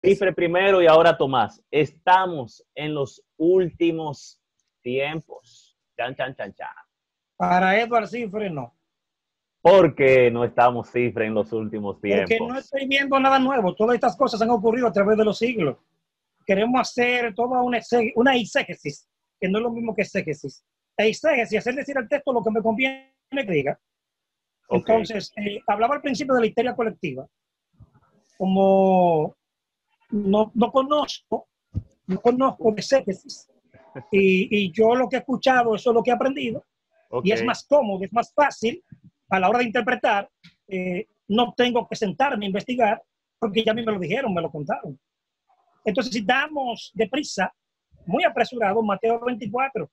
Cifre primero y ahora Tomás. Estamos en los últimos tiempos. Chan, chan, chan, chan. Para Edward Cifre, no. Porque no estamos cifre en los últimos tiempos. Porque no estoy viendo nada nuevo. Todas estas cosas han ocurrido a través de los siglos. Queremos hacer toda una, una exégesis, que no es lo mismo que exégesis. Exégesis, hacer decir al texto lo que me conviene que diga. Entonces, eh, hablaba al principio de la histeria colectiva. Como no, no conozco, no conozco de exégesis. Y, y, yo lo que he escuchado, eso es lo que he aprendido. Y es más cómodo, es más fácil a la hora de interpretar, eh, no tengo que sentarme a investigar, porque ya a mí me lo dijeron, me lo contaron. Entonces, si damos deprisa, muy apresurado, Mateo 24,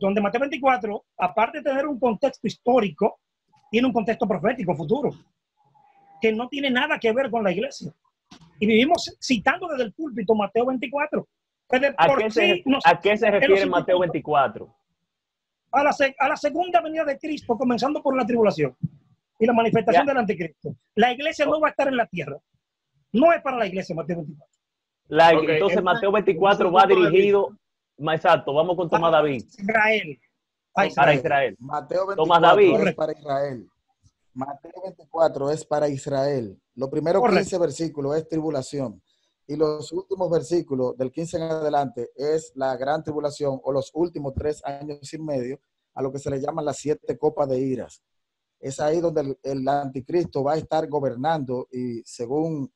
donde Mateo 24, aparte de tener un contexto histórico, tiene un contexto profético futuro, que no tiene nada que ver con la iglesia. Y vivimos citando desde el púlpito Mateo 24. ¿A qué, se, ¿A qué se refiere Mateo 24? a la, a la segunda venida de Cristo, comenzando por la tribulación y la manifestación del anticristo. La iglesia no va a estar en la tierra. No es para la iglesia Mateo 24. La, entonces Mateo 24 va dirigido, más exacto, vamos con Tomás David. Israel. Para Israel. Mateo 24 David. es para Israel. Mateo 24 es para Israel. Lo primero 15 versículos es tribulación. Y los últimos versículos, del 15 en adelante, es la gran tribulación o los últimos tres años y medio, a lo que se le llama las siete copas de iras. Es ahí donde el, anticristo va a estar gobernando y según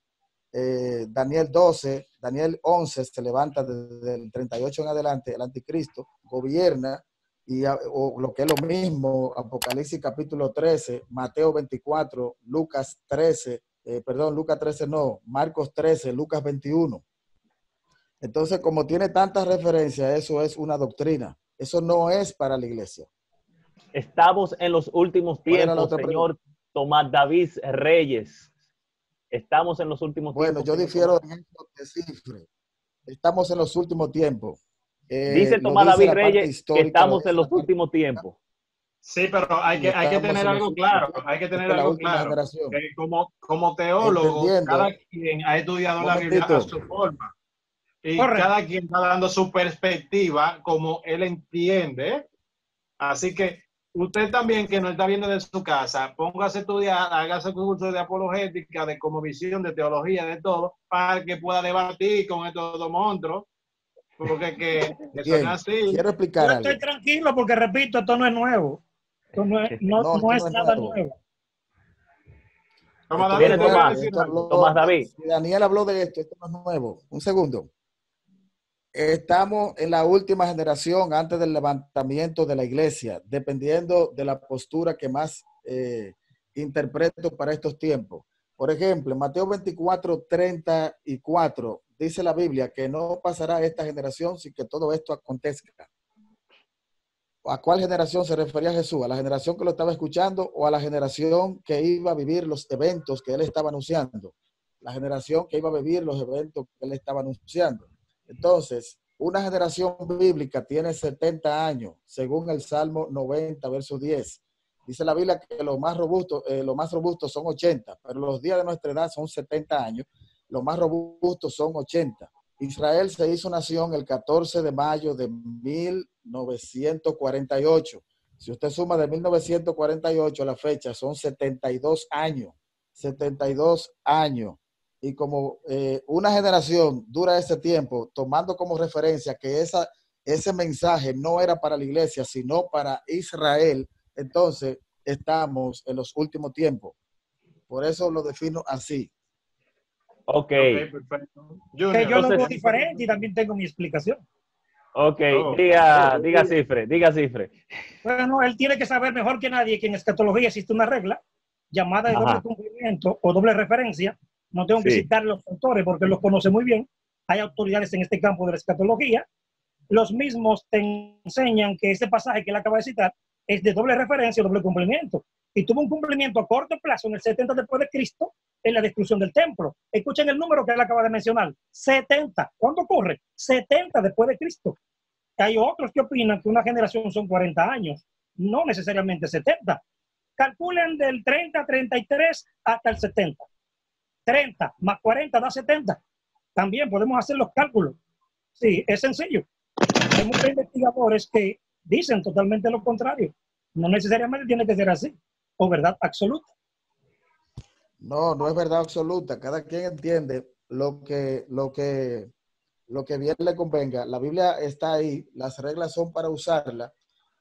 eh, Daniel 12, Daniel 11 se levanta desde el 38 en adelante, el anticristo gobierna y o lo que es lo mismo, Apocalipsis capítulo 13, Mateo 24, Lucas 13, eh, perdón, Lucas 13 no, Marcos 13, Lucas 21. Entonces, como tiene tantas referencias, eso es una doctrina. Eso no es para la iglesia. Estamos en los últimos tiempos, señor Tomás David Reyes. Estamos en los últimos tiempos. Bueno, yo difiero de cifre. Estamos en los últimos tiempos. Eh, dice Tomás David Reyes que estamos en los últimos tiempos. Sí, pero hay que, hay que tener algo claro, hay que tener algo claro. como, como teólogo, cada quien ha estudiado la Biblia a su forma. Y cada quien está dando su perspectiva como él entiende. Así que usted también que no está viendo de su casa, póngase a estudiar, hágase curso de apologética, de como visión, de teología, de todo, para que pueda debatir con estos dos monstruos. Porque que, así. Quiero explicar. Yo estoy tranquilo porque, repito, esto no es nuevo no es, no, es nada nuevo. Tomás, David. Daniel habló de esto, esto no es nuevo. Un segundo. Estamos en la última generación antes del levantamiento de la iglesia, dependiendo de la postura que más eh, interpreto para estos tiempos. Por ejemplo, en Mateo 24, 34, dice la Biblia que no pasará esta generación sin que todo esto acontezca. ¿A cuál generación se refería Jesús? ¿A la generación que lo estaba escuchando o a la generación que iba a vivir los eventos que él estaba anunciando? La generación que iba a vivir los eventos que él estaba anunciando. Entonces, una generación bíblica tiene 70 años, según el Salmo 90, verso 10. Dice la Biblia que lo más robusto, eh, más robusto son 80, pero los días de nuestra edad son 70 años, los más robustos son 80. Israel se hizo nación el 14 de mayo de 1948. Si usted suma de 1948 a la fecha, son 72 años. 72 años. Y como eh, una generación dura ese tiempo, tomando como referencia que esa, ese mensaje no era para la iglesia, sino para Israel, entonces estamos en los últimos tiempos. Por eso lo defino así. Ok. perfecto. yo lo veo diferente y también tengo mi explicación. Ok, oh. diga, diga cifre, diga cifre. Bueno, él tiene que saber mejor que nadie que en escatología existe una regla llamada de doble cumplimiento o doble referencia. No tengo que citar los autores porque los conoce muy bien. Hay autoridades en este campo de la escatología. Los mismos te enseñan que ese pasaje que él acaba de citar es de doble referencia o doble cumplimiento. Y tuvo un cumplimiento a corto plazo en el 70 después de Cristo en la destrucción del templo. Escuchen el número que él acaba de mencionar, 70. ¿Cuándo ocurre? 70 después de Cristo. Hay otros que opinan que una generación son 40 años, no necesariamente 70. Calculen del 30, 33 hasta el 70. 30 más 40 da 70. También podemos hacer los cálculos. Sí, es sencillo. Hay muchos investigadores que dicen totalmente lo contrario. No necesariamente tiene que ser así, o verdad absoluta. No, no es verdad absoluta. Cada quien entiende lo que, lo que, lo que bien le convenga. La Biblia está ahí, las reglas son para usarla.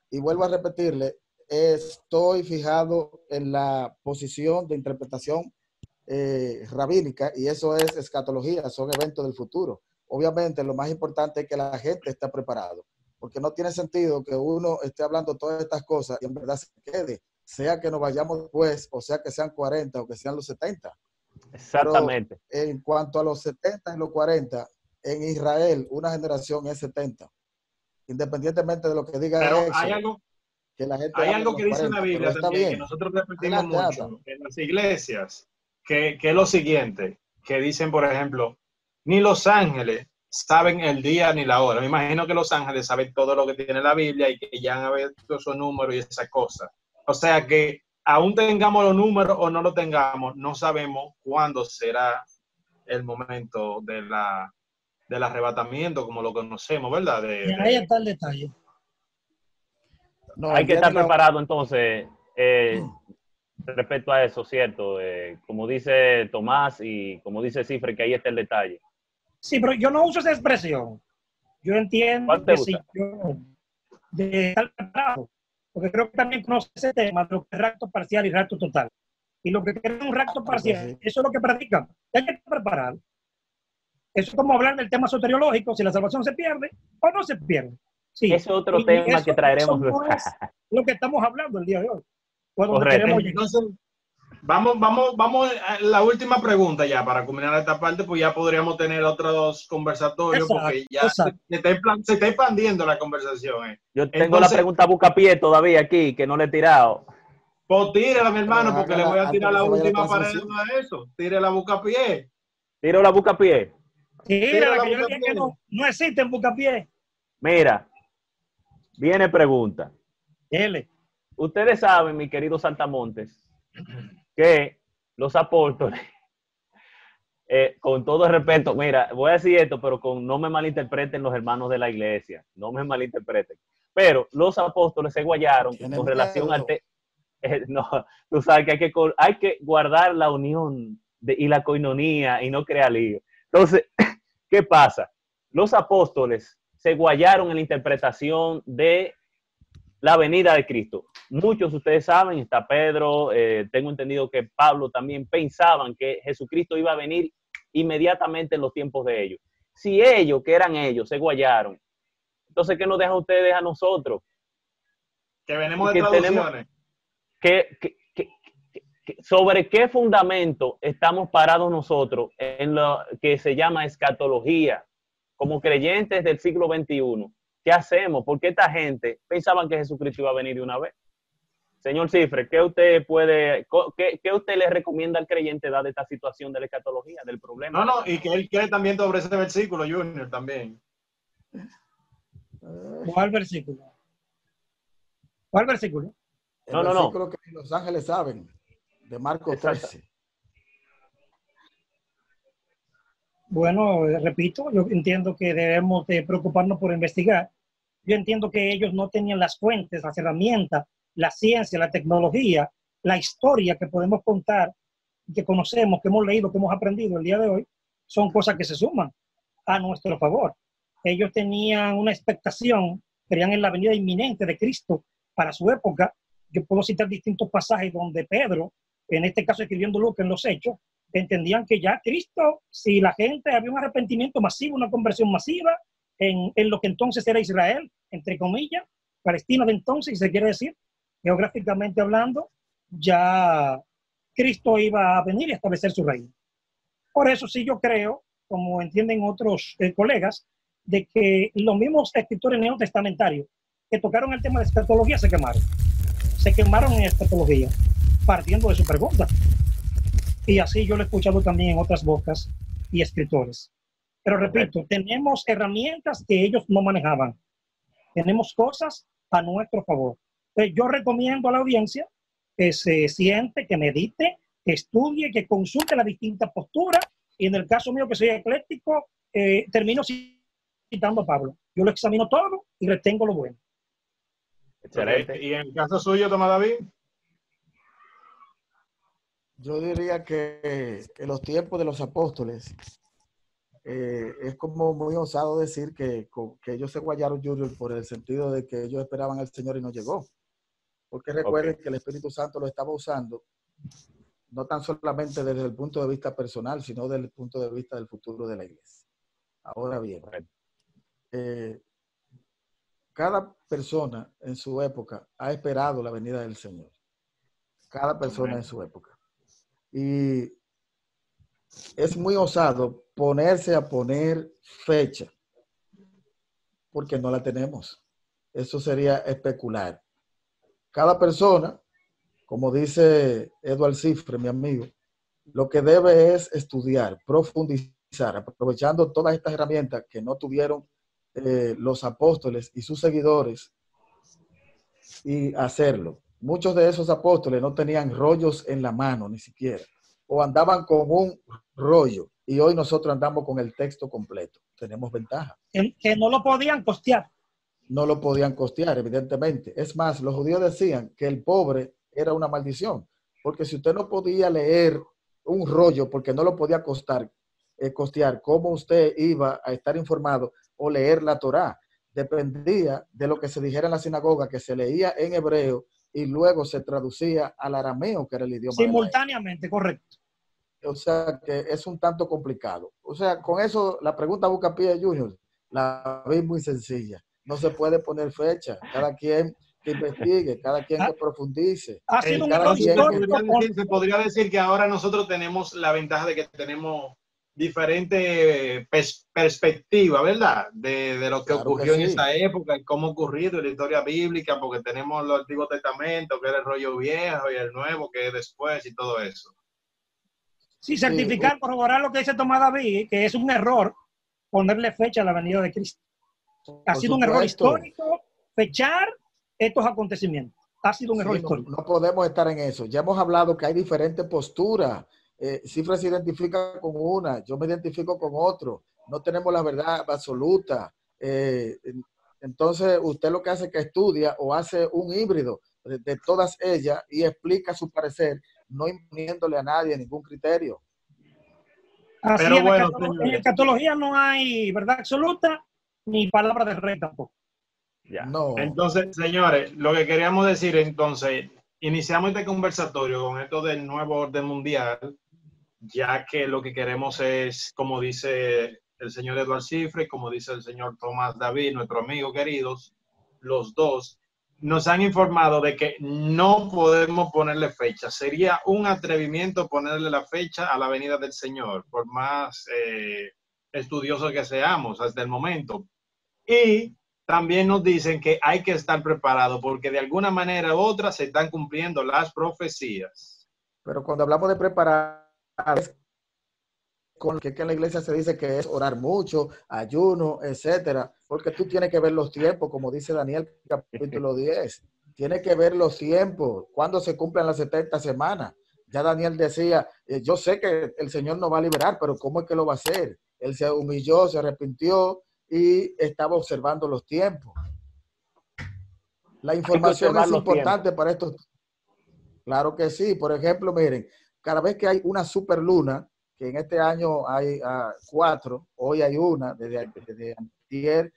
Y vuelvo a repetirle, estoy fijado en la posición de interpretación eh, rabínica y eso es escatología, son eventos del futuro. Obviamente lo más importante es que la gente esté preparado, porque no tiene sentido que uno esté hablando todas estas cosas y en verdad se quede, sea que nos vayamos después, o sea que sean 40 o que sean los 70. Exactamente. en cuanto a los 70 y los 40, en Israel una generación es 70. Independientemente de lo que diga Pero hay algo, que la gente hay algo que dice en la Biblia también, que nosotros repetimos mucho en las iglesias, que, que es lo siguiente, que dicen, por ejemplo, ni los ángeles saben el día ni la hora. Me imagino que los ángeles saben todo lo que tiene la Biblia y que ya han visto esos números y esas cosas. O sea que aún tengamos los números o no lo tengamos, no sabemos cuándo será el momento de la, del arrebatamiento como lo conocemos, ¿verdad? ahí está el detalle. No, hay que estar preparado entonces eh, respecto a eso, ¿cierto? Eh, como dice Tomás y como dice Cifre, que ahí está el detalle. Sí, pero yo no uso esa expresión. Yo entiendo que si yo de estar preparado, porque creo que también conoce ese tema de lo que es rapto parcial y rapto total. Y lo que es un rapto parcial, eso es lo que predican. Hay que estar preparado. Eso es como hablar del tema soteriológico, si la salvación se pierde o no se pierde. Sí. Ese es otro tema que traeremos. lo que estamos hablando el día de hoy. Vamos, vamos, vamos a la última pregunta ya para culminar esta parte, pues ya podríamos tener otros conversatorios porque ya se, está, expandiendo la conversación. Eh. Yo tengo la pregunta bucapié todavía aquí, que no le he tirado. Pues tírala, mi hermano, porque le voy a tirar la última pared de eso. Tire la bucapié. Tiro la bucapié. Tírala, que yo que no, no existen bucapié. Mira, viene pregunta. L. Ustedes saben, mi querido Santamontes, que los apóstoles, eh, con todo respeto, mira, voy a decir esto, pero con no me malinterpreten los hermanos de la iglesia, no me malinterpreten, pero los apóstoles se guayaron con relación al... Eh, no, tú sabes que hay que, hay que guardar la unión y la coinonía y no crear lío. Entonces, ¿qué pasa? Los apóstoles se guayaron en la interpretación de la venida de Cristo. Muchos ustedes saben, está Pedro, eh, tengo entendido que Pablo también pensaban que Jesucristo iba a venir inmediatamente en los tiempos de ellos. Si ellos, que eran ellos, se guayaron, entonces, ¿qué nos deja ustedes a nosotros? Que venimos de traducciones. ¿Sobre qué fundamento estamos parados nosotros en lo que se llama escatología como creyentes del siglo XXI? ¿Qué hacemos? Porque esta gente pensaban que Jesucristo iba a venir de una vez. Señor Cifre, ¿qué usted puede, qué, usted le recomienda al creyente dada esta situación de la escatología, del problema? No, no, y que él quiere también sobre ese versículo, Junior, también. ¿Cuál versículo? ¿Cuál versículo? no, no, no. Creo que los ángeles saben, de Marcos 13. Bueno, repito, yo entiendo que debemos de preocuparnos por investigar yo entiendo que ellos no tenían las fuentes, las herramientas, la ciencia, la tecnología, la historia que podemos contar, que conocemos, que hemos leído, que hemos aprendido el día de hoy, son cosas que se suman a nuestro favor. Ellos tenían una expectación, creían en la venida inminente de Cristo para su época. Yo puedo citar distintos pasajes donde Pedro, en este caso escribiendo Lucas en los Hechos, entendían que ya Cristo, si la gente había un arrepentimiento masivo, una conversión masiva, en, en, lo que entonces era Israel, entre comillas, Palestina de entonces, si se quiere decir, geográficamente hablando, ya Cristo iba a venir y establecer su reino. Por eso sí yo creo, como entienden otros eh, colegas, de que los mismos escritores neotestamentarios que tocaron el tema de escatología se quemaron. Se quemaron en escatología, partiendo de su pregunta. Y así yo lo he escuchado también en otras bocas y escritores. Pero repito, tenemos herramientas que ellos no manejaban. Tenemos cosas a nuestro favor. yo recomiendo a la audiencia que se siente, que medite, que estudie, que consulte las distintas posturas Y en el caso mío, que soy ecléctico, eh, termino citando a Pablo. Yo lo examino todo y retengo lo bueno. Excelente. ¿Y en el caso suyo, Tomás David? Yo diría que en los tiempos de los apóstoles eh, es como muy osado decir que, que ellos se guayaron Junior por el sentido de que ellos esperaban al Señor y no llegó. Porque recuerden que el Espíritu Santo lo estaba usando no tan solamente desde el punto de vista personal, sino desde el punto de vista del futuro de la iglesia. Ahora bien, eh, cada persona en su época ha esperado la venida del Señor. Cada persona en su época. Y es muy osado ponerse a poner fecha, porque no la tenemos. Eso sería especular. Cada persona, como dice Edward Cifre, mi amigo, lo que debe es estudiar, profundizar, aprovechando todas estas herramientas que no tuvieron eh, los apóstoles y sus seguidores y hacerlo. Muchos de esos apóstoles no tenían rollos en la mano ni siquiera, o andaban con un rollo, y hoy nosotros andamos con el texto completo. Tenemos ventaja. que no lo podían costear. No lo podían costear, evidentemente. Es más, los judíos decían que el pobre era una maldición, porque si usted no podía leer un rollo porque no lo podía costar, eh, costear, ¿cómo usted iba a estar informado o leer la Torá. Dependía de lo que se dijera en la sinagoga, que se leía en hebreo y luego se traducía al arameo, que era el idioma. Simultáneamente, correcto. O sea que es un tanto complicado. O sea, con eso la pregunta Bucapilla Junior la vi muy sencilla. No se puede poner fecha. Cada quien que investigue, cada quien que profundice. Ha sido un Se podría decir que ahora nosotros tenemos la ventaja de que tenemos diferente perspectiva, ¿verdad? De, lo que ocurrió en esa época y cómo ocurrió en la historia bíblica, porque tenemos los Antiguos Testamentos, que era el rollo viejo, y el nuevo, que es después, y todo eso. Sí, certificar, corroborar lo que dice Tomás David, que es un error ponerle fecha a la venida de Cristo. Ha sido un error histórico fechar estos acontecimientos. Ha sido un error histórico. No podemos estar en eso. Ya hemos hablado que hay diferentes posturas eh, Cifra se identifica con una, yo me identifico con otro, no tenemos la verdad absoluta. Eh, entonces, usted lo que hace es que estudia o hace un híbrido de, todas ellas y explica su parecer, no imponiéndole a nadie ningún criterio. Pero bueno, en escatología no hay verdad absoluta ni palabra de rey tampoco. Ya. No. Entonces, señores, lo que queríamos decir entonces, iniciamos este conversatorio con esto del nuevo orden mundial ya que lo que queremos es, como dice el señor Eduardo Cifre, como dice el señor Tomás David, nuestro amigo queridos, los dos, nos han informado de que no podemos ponerle fecha. Sería un atrevimiento ponerle la fecha a la venida del Señor, por más eh, estudiosos que seamos hasta el momento. Y también nos dicen que hay que estar preparado porque de alguna manera u otra se están cumpliendo las profecías. Pero cuando hablamos de preparar, con que, que en la iglesia se dice que es orar mucho, ayuno, etcétera, porque tú tienes que ver los tiempos, como dice Daniel capítulo 10, tienes que ver los tiempos, cuando se cumplen las 70 semanas. Ya Daniel decía, eh, yo sé que el Señor nos va a liberar, pero ¿cómo es que lo va a hacer? Él se humilló, se arrepintió y estaba observando los tiempos. La información es importante para estos. Claro que sí. Por ejemplo, miren, cada vez que hay una superluna, que en este año hay uh, cuatro, hoy hay una, desde, desde ayer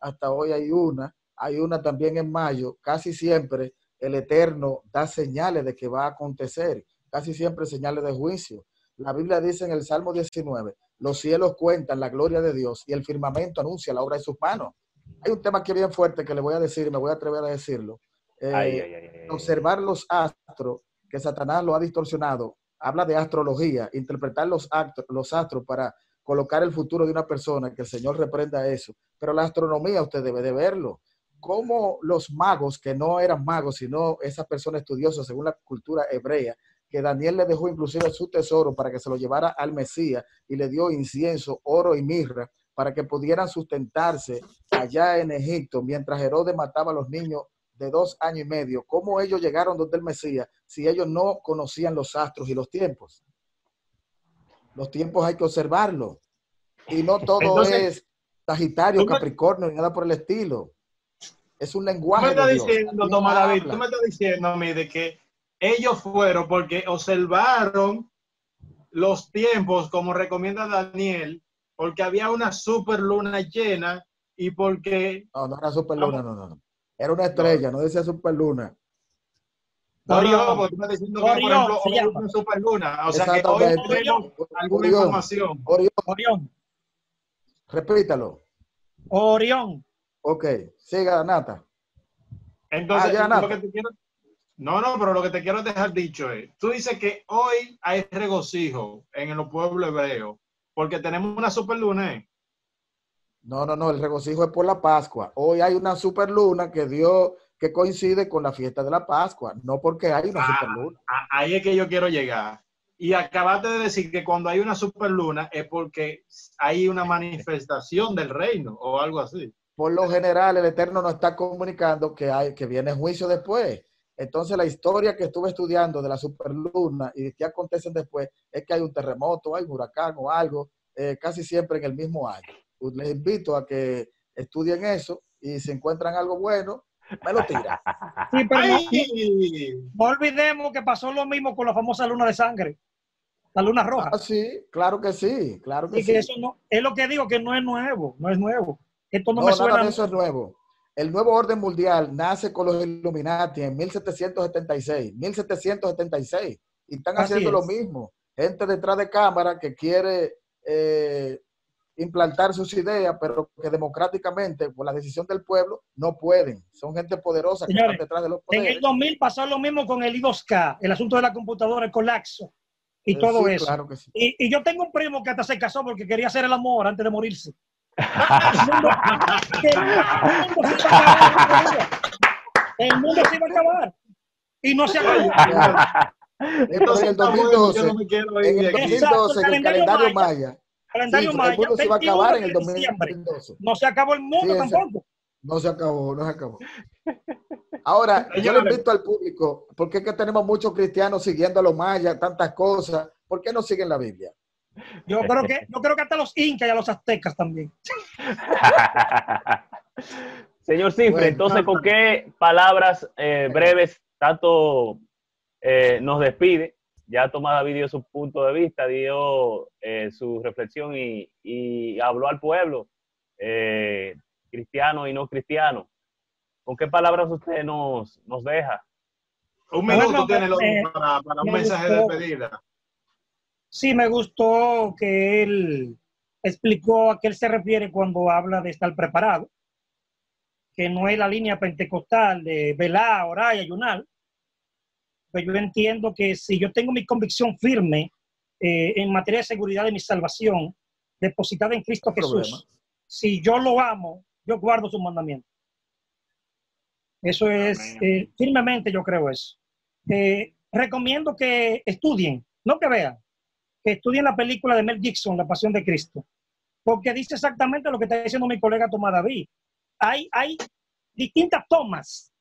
hasta hoy hay una, hay una también en mayo, casi siempre el Eterno da señales de que va a acontecer, casi siempre señales de juicio. La Biblia dice en el Salmo 19, los cielos cuentan la gloria de Dios y el firmamento anuncia la obra de sus manos. Hay un tema que bien fuerte que le voy a decir me voy a atrever a decirlo. Eh, observar los astros, que Satanás lo ha distorsionado, habla de astrología, interpretar los, actos, los astros para colocar el futuro de una persona, que el Señor reprenda eso. Pero la astronomía usted debe de verlo. Cómo los magos, que no eran magos, sino esas personas estudiosas según la cultura hebrea, que Daniel le dejó inclusive su tesoro para que se lo llevara al Mesías y le dio incienso, oro y mirra para que pudieran sustentarse allá en Egipto mientras Herodes mataba a los niños de dos años y medio, cómo ellos llegaron donde el Mesías si ellos no conocían los astros y los tiempos. Los tiempos hay que observarlos. Y no todo es Sagitario, Capricornio, ni nada por el estilo. Es un lenguaje. Tú me estás diciendo, Tomás David, tú me estás diciendo a mí de que ellos fueron porque observaron los tiempos, como recomienda Daniel, porque había una super luna llena y porque... No, no era super luna, no, no, no. Era una estrella, no, decía super luna. Orión, estás diciendo que, por ejemplo, hoy es una super luna. O sea que hoy tenemos alguna información. Orión. Orión. Repítalo. Orión. Ok, siga, Nata. Entonces, ah, lo que te quiero... No, no, pero lo que te quiero dejar dicho es, tú dices que hoy hay regocijo en los pueblos hebreos porque tenemos una superluna. ¿eh? No, no, no, el regocijo es por la Pascua. Hoy hay una superluna que dio, que coincide con la fiesta de la Pascua, no porque hay una ah, superluna. Ah, ahí es que yo quiero llegar. Y acabaste de decir que cuando hay una superluna es porque hay una manifestación del reino o algo así. Por lo general, el Eterno nos está comunicando que, hay, que viene juicio después. Entonces, la historia que estuve estudiando de la superluna y de qué acontecen después es que hay un terremoto, hay un huracán o algo, eh, casi siempre en el mismo año. Pues, les invito a que estudien eso y si encuentran algo bueno, me lo tiran. Sí, pero no, olvidemos que pasó lo mismo con la famosa luna de sangre, la luna roja. Ah, sí, claro que sí, claro que y que eso no, es lo que digo, que no es nuevo, no es nuevo. Esto no, me suena. Nada de eso es nuevo. El nuevo orden mundial nace con los Illuminati en 1776, 1776, y están haciendo lo mismo. Gente detrás de cámara que quiere eh, implantar sus ideas, pero que democráticamente, por la decisión del pueblo, no pueden. Son gente poderosa que están detrás de los poderes. En el 2000 pasó lo mismo con el I2K, el asunto de la computadora, el colapso y eh, todo eso. Claro que sí. y, y, yo tengo un primo que hasta se casó porque quería hacer el amor antes de morirse el mundo se iba a acabar. Y no se acabó. Entonces, en el 2012, en el 2012, en el calendario maya, calendario maya, el mundo se iba a acabar en el 2012. No se acabó el mundo tampoco. No se acabó, no se acabó. Ahora, yo le invito al público, porque es que tenemos muchos cristianos siguiendo a los mayas, tantas cosas, ¿por qué no siguen la Biblia? Yo creo que, yo creo que hasta los incas y a los aztecas también. Señor Cifre, entonces, ¿con qué palabras eh, breves tanto eh, nos despide? Ya tomada video su punto de vista, dio eh, su reflexión y, habló al pueblo, cristiano y no cristiano. ¿Con qué palabras usted nos, nos deja? Un minuto tiene para, para un mensaje de despedida sí me gustó que él explicó a qué él se refiere cuando habla de estar preparado, que no es la línea pentecostal de velar, orar y ayunar. Pues yo entiendo que si yo tengo mi convicción firme eh, en materia de seguridad de mi salvación, depositada en Cristo Jesús, si yo lo amo, yo guardo sus mandamientos. Eso es, eh, firmemente yo creo eso. Eh, recomiendo que estudien, no que vean que estudien la película de Mel Gibson, La Pasión de Cristo, porque dice exactamente lo que está diciendo mi colega Tomás David. Hay, hay distintas tomas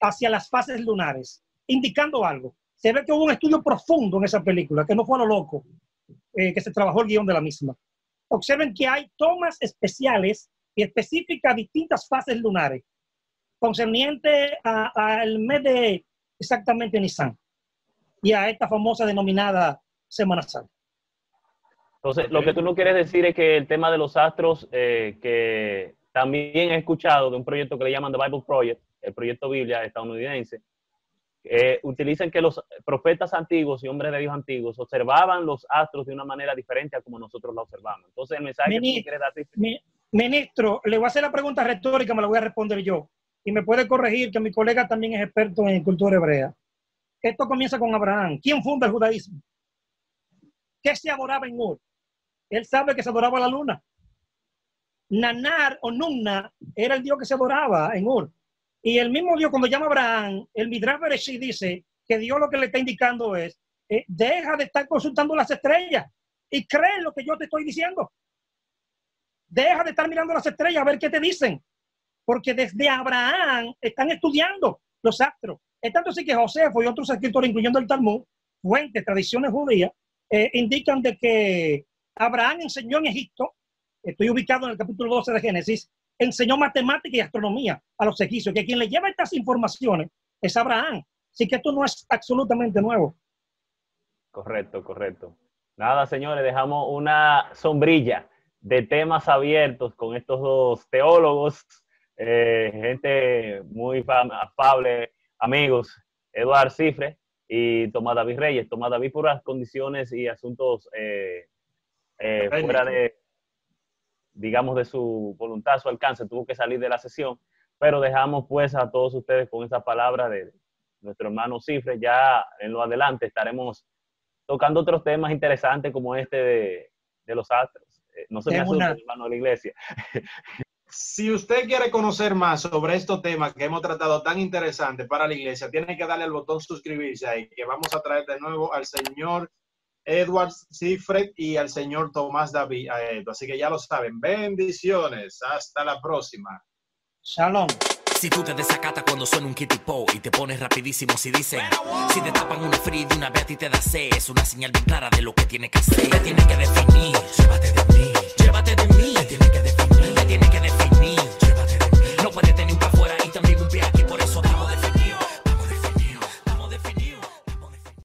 hacia las fases lunares, indicando algo. Se ve que hubo un estudio profundo en esa película, que no fue a lo loco, eh, que se trabajó el guion de la misma. Observen que hay tomas especiales y específicas a distintas fases lunares, concerniente al mes de exactamente Nisan y a esta famosa denominada Semana Santa. Entonces, lo que tú no quieres decir es que el tema de los astros, eh, que también he escuchado de un proyecto que le llaman The Bible Project, el proyecto Biblia estadounidense, eh, utilizan que los profetas antiguos y hombres de Dios antiguos observaban los astros de una manera diferente a como nosotros lo observamos. Entonces, el mensaje que tú quieres dar... ministro, le voy a hacer la pregunta retórica, me la voy a responder yo. Y me puede corregir que mi colega también es experto en cultura hebrea. Esto comienza con Abraham. ¿Quién funda el judaísmo? ¿Qué se adoraba en Ur? Él sabe que se adoraba la luna. Nanar o Nunna era el dios que se adoraba en Ur. Y el mismo Dios, cuando llama a Abraham, el Midrash Bereshit dice que Dios lo que le está indicando es, eh, deja de estar consultando las estrellas y cree lo que yo te estoy diciendo. Deja de estar mirando las estrellas a ver qué te dicen. Porque desde Abraham están estudiando los astros. Es tanto así que Josefo y otros escritores, incluyendo el Talmud, fuentes, tradiciones judías, eh, indican de que Abraham enseñó en Egipto, estoy ubicado en el capítulo 12 de Génesis, enseñó matemática y astronomía a los egipcios, que quien le lleva estas informaciones es Abraham. Así que esto no es absolutamente nuevo. Correcto, correcto. Nada, señores, dejamos una sombrilla de temas abiertos con estos dos teólogos, eh, gente muy afable, amigos, Eduard Cifre y Tomás David Reyes. Tomás David por las condiciones y asuntos eh, eh, fuera de, digamos, de su voluntad, su alcance, tuvo que salir de la sesión, pero dejamos pues a todos ustedes con esa palabra de nuestro hermano Cifre. Ya en lo adelante estaremos tocando otros temas interesantes como este de, de los astros. Eh, no se me asusta, hermano de la iglesia. Si usted quiere conocer más sobre estos temas que hemos tratado tan interesantes para la iglesia, tiene que darle al botón suscribirse ahí, que vamos a traer de nuevo al señor Edward Cifred y al señor Tomás David Así que ya lo saben. Bendiciones. Hasta la próxima. Shalom. Si tú te desacatas cuando suena un kitty po y te pones rapidísimo si dicen Si te tapan una free de una vez a ti te da C Es una señal bien clara de lo que tiene que hacer Te tiene que definir Llévate de mí Llévate de mí Te tiene que